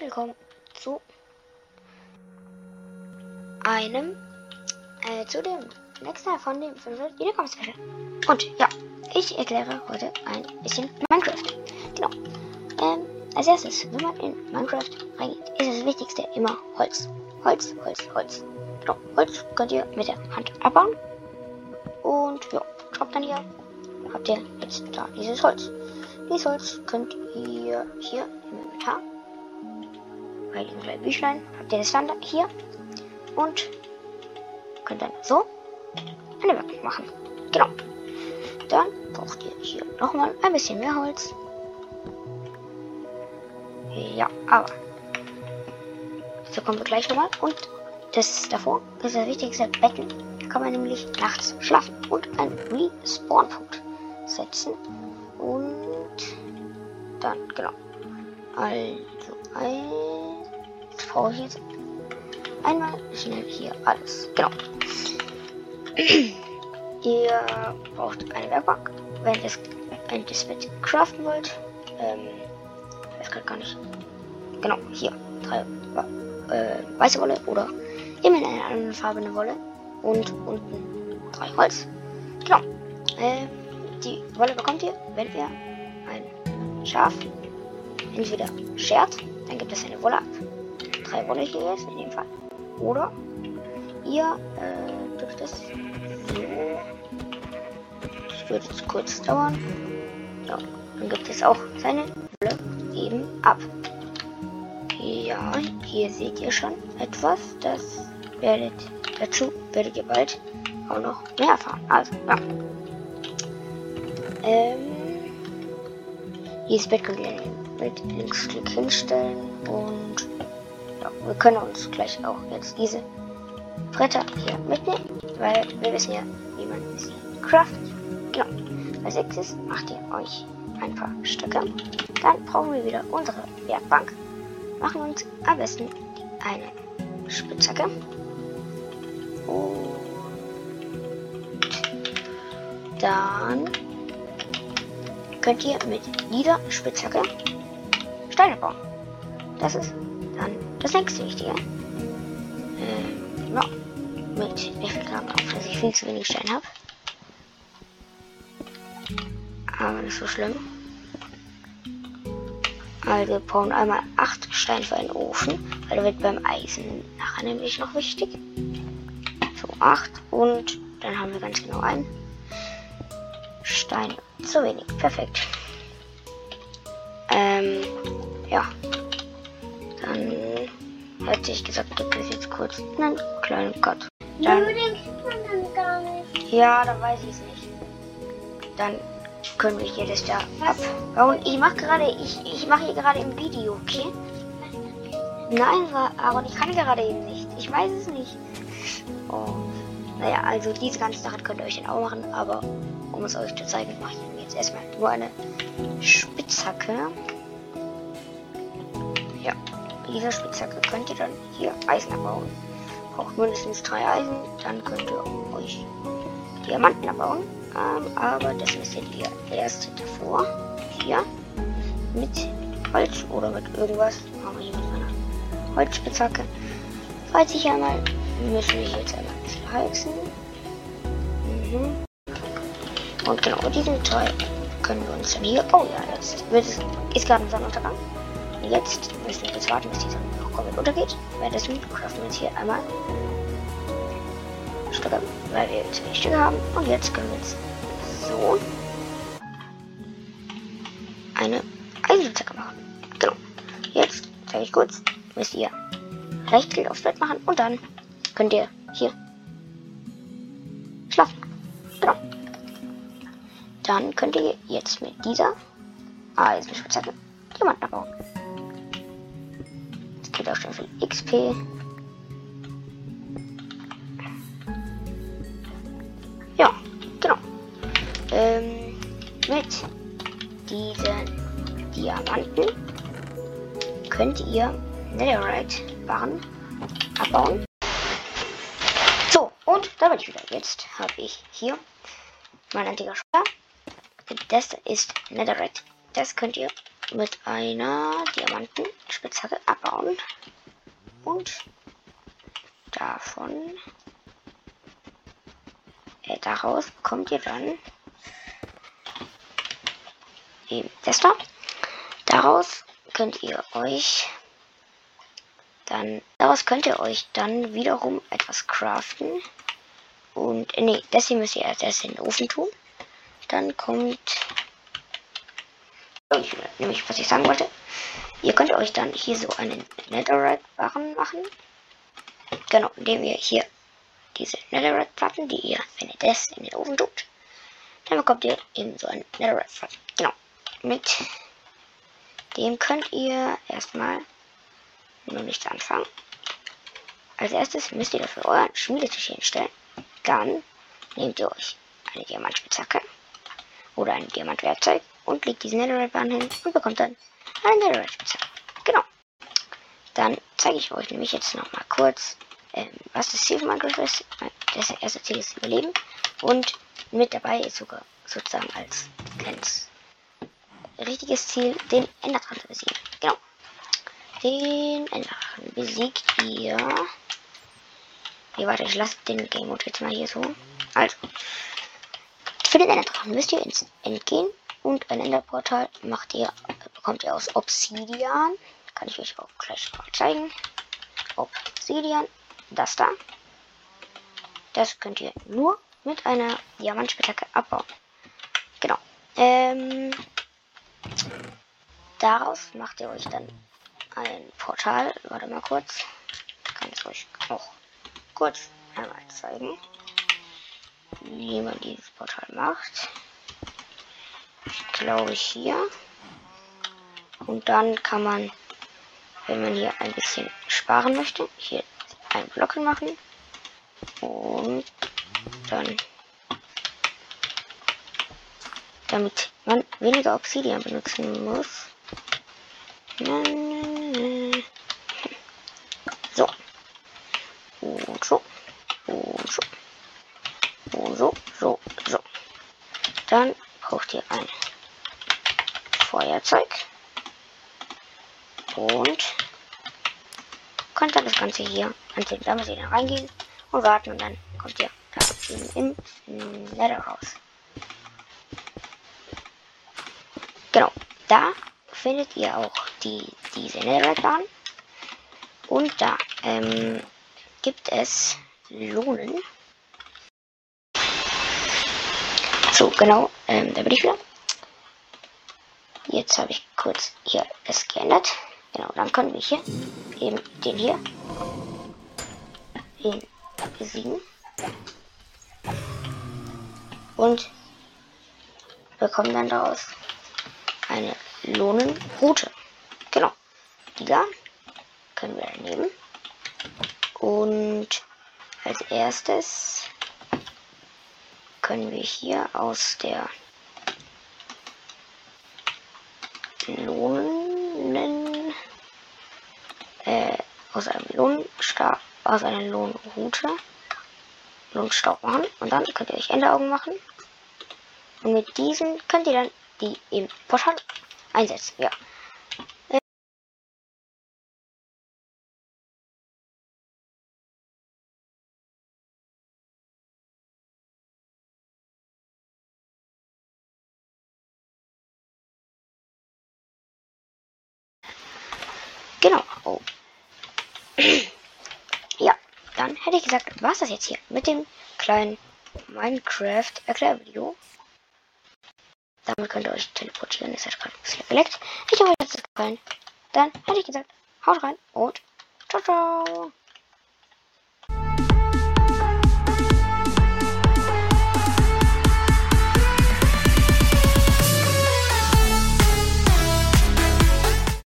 willkommen zu einem, äh, zu dem nächsten von dem 5 Wiederkommen Special. Und ja, ich erkläre heute ein bisschen Minecraft. Genau. Ähm, als erstes, wenn man in Minecraft reingeht, ist das Wichtigste immer Holz. Holz, Holz, Holz. Genau, Holz könnt ihr mit der Hand abbauen. Und ja, schaut dann hier, habt ihr jetzt da dieses Holz. Dieses Holz könnt ihr hier im Inventar diesem kleinen Büchlein habt ihr das dann hier und könnt dann so eine Werkbank machen. Genau. Dann braucht ihr hier nochmal ein bisschen mehr Holz. Ja, aber so kommen wir gleich nochmal. Und das davor ist das wichtigste Betten. Da kann man nämlich nachts schlafen und einen Respawn-Punkt setzen. Und dann, genau. Also, ein, brauche einmal schnell hier alles. Genau. Ihr braucht eine Werkbank, wenn ihr das, wenn ihr das mit craften wollt. Ähm, weiß gerade gar nicht. Genau, hier. Drei äh, weiße Wolle oder immer in einer anderen Farbe eine Wolle. Und unten drei Holz. Genau. Ähm, die Wolle bekommt ihr, wenn ihr ein Schaf entweder schert, dann gibt es eine Wolle ab. Drei Wolle hier jetzt in dem Fall. Oder ihr äh, dürft es so. Das wird jetzt kurz dauern. Ja, dann gibt es auch seine Wolle eben ab. Ja, hier seht ihr schon etwas. Das werdet dazu werdet ihr bald auch noch mehr erfahren. Also, ja. Ähm, dieses Bett könnt ihr mit Linksklick hinstellen und wir können uns gleich auch jetzt diese Bretter hier mitnehmen, weil wir wissen ja, wie man sie craftet. Genau. Als nächstes macht ihr euch ein paar Stöcke. Dann brauchen wir wieder unsere Werkbank. Machen uns am besten eine Spitzhacke. Und dann könnt ihr mit dieser Spitzhacke Steine bauen. Das ist das nächste Wichtige. Ähm, ja, mit Gramm auf, dass ich viel zu wenig Steine habe. Aber nicht so schlimm. Also wir brauchen einmal 8 Steine für einen Ofen, weil der wird beim Eisen nachher nämlich noch wichtig. So 8 und dann haben wir ganz genau einen Stein zu wenig. Perfekt. Ähm, ja. Dann hätte ich gesagt, gibt es jetzt kurz einen kleinen Cut. Dann, Nur den kriegt man dann gar nicht. ja, dann weiß ich es nicht. Dann können wir hier das da abbauen. Ich mache gerade, ich, ich mache hier gerade im Video, okay? Nein, aber ich kann gerade eben nicht. Ich weiß es nicht. Oh. Naja, also diese ganze Sache könnt ihr euch dann auch machen, aber um es euch zu zeigen, mache ich jetzt erstmal nur eine Spitzhacke. Ja, dieser Spitzhacke könnt ihr dann hier Eisen abbauen. Braucht mindestens drei Eisen, dann könnt ihr euch Diamanten abbauen. Ähm, aber das müsstet ihr erst davor hier mit Holz oder mit irgendwas. Machen wir hier mit meiner Holzspitzhacke. Falls ich einmal, müssen wir jetzt einmal heizen. Mhm. Und genau diesen Teil können wir uns dann hier. Oh ja, jetzt wird es, ist gerade ein Sonnenuntergang. Jetzt müssen wir jetzt warten, bis die Sonne noch komplett untergeht. Währenddessen craften wir jetzt hier einmal Stücke, weil wir zu wenig Stücke haben. Und jetzt können wir jetzt so eine Eisenzacke machen. Genau. Jetzt zeige ich kurz, müsst ihr Rechtsklick aufs Bett machen und dann könnt ihr hier schlafen. Genau. Dann könnt ihr jetzt mit dieser Eisenspitzhacke Diamanten abbauen. Schon viel XP. Ja, genau. Ähm, mit diesen Diamanten könnt ihr Netherite-Barren abbauen. So, und da bin ich wieder. Jetzt habe ich hier mein antiker Schwer. Das ist Netherite. Das könnt ihr mit einer Diamantenspitzhacke abbauen. Und davon, äh, daraus bekommt ihr dann eben da. Daraus könnt ihr euch dann, daraus könnt ihr euch dann wiederum etwas craften. Und, äh, nee, das hier müsst ihr erst in den Ofen tun. Dann kommt, oh, nämlich, was ich sagen wollte. Ihr könnt euch dann hier so einen Netherite-Barren machen. Genau, indem ihr hier diese Netherite-Platten, die ihr, wenn ihr das in den Ofen tut, dann bekommt ihr eben so einen Netherite-Platten. Genau. Mit dem könnt ihr erstmal nur nichts anfangen. Als erstes müsst ihr dafür euren Schmiedetisch hinstellen. Dann nehmt ihr euch eine Diamantspitzhacke oder ein Diamantwerkzeug und legt diesen Netherite-Bahn hin und bekommt dann eine Netherite-Spitzhacke. Genau. Dann zeige ich euch nämlich jetzt noch mal kurz, ähm, was das Ziel von Minecraft ist. Das erste Ziel ist Überleben und mit dabei ist sogar sozusagen als kleines richtiges Ziel, den Enderdrachen zu besiegen. Genau. Den Enderdrachen besiegt ihr. Hier, warte, ich lasse den Game Mode jetzt mal hier so. Also, für den Enderdrachen müsst ihr ins End gehen und ein Enderportal macht ihr, bekommt ihr aus Obsidian. Kann ich euch auch gleich mal zeigen. Obsidian, das da. Das könnt ihr nur mit einer Diamantspitzhacke abbauen. Genau. Ähm, Daraus macht ihr euch dann ein Portal. Warte mal kurz. Ich kann es euch auch kurz einmal zeigen, wie man dieses Portal macht. Ich glaube hier. Und dann kann man, wenn man hier ein bisschen sparen möchte, hier ein Block machen. Und dann damit man weniger Obsidian benutzen muss. So. Und so. Und so. Und so, so, so. Dann braucht ihr ein Feuerzeug. Und könnt dann das Ganze hier anzünden. Da muss reingehen und warten und dann kommt ihr im, im Nether raus. Genau, da findet ihr auch die, diese Netherite-Bahn. Und da ähm, gibt es Lohnen. So, genau, ähm, da bin ich wieder. Jetzt habe ich kurz hier es geändert. Genau, dann können wir hier eben den hier den besiegen. Und bekommen dann daraus eine Lohnenroute. Genau. Die da können wir nehmen. Und als erstes können wir hier aus der Lohnen, äh, aus einem Lohnstab, aus einer Lohnroute Lohnstaub machen. Und dann könnt ihr euch Enderaugen machen. Und mit diesen könnt ihr dann die im Portal einsetzen. Ja. Genau. Oh. ja, dann hätte ich gesagt, war es das jetzt hier mit dem kleinen Minecraft-Erklärvideo. Damit könnt ihr euch teleportieren. Das hat gerade ein bisschen geleckt. Ich hoffe, euch hat es gefallen. Dann hätte ich gesagt, haut rein und ciao, ciao.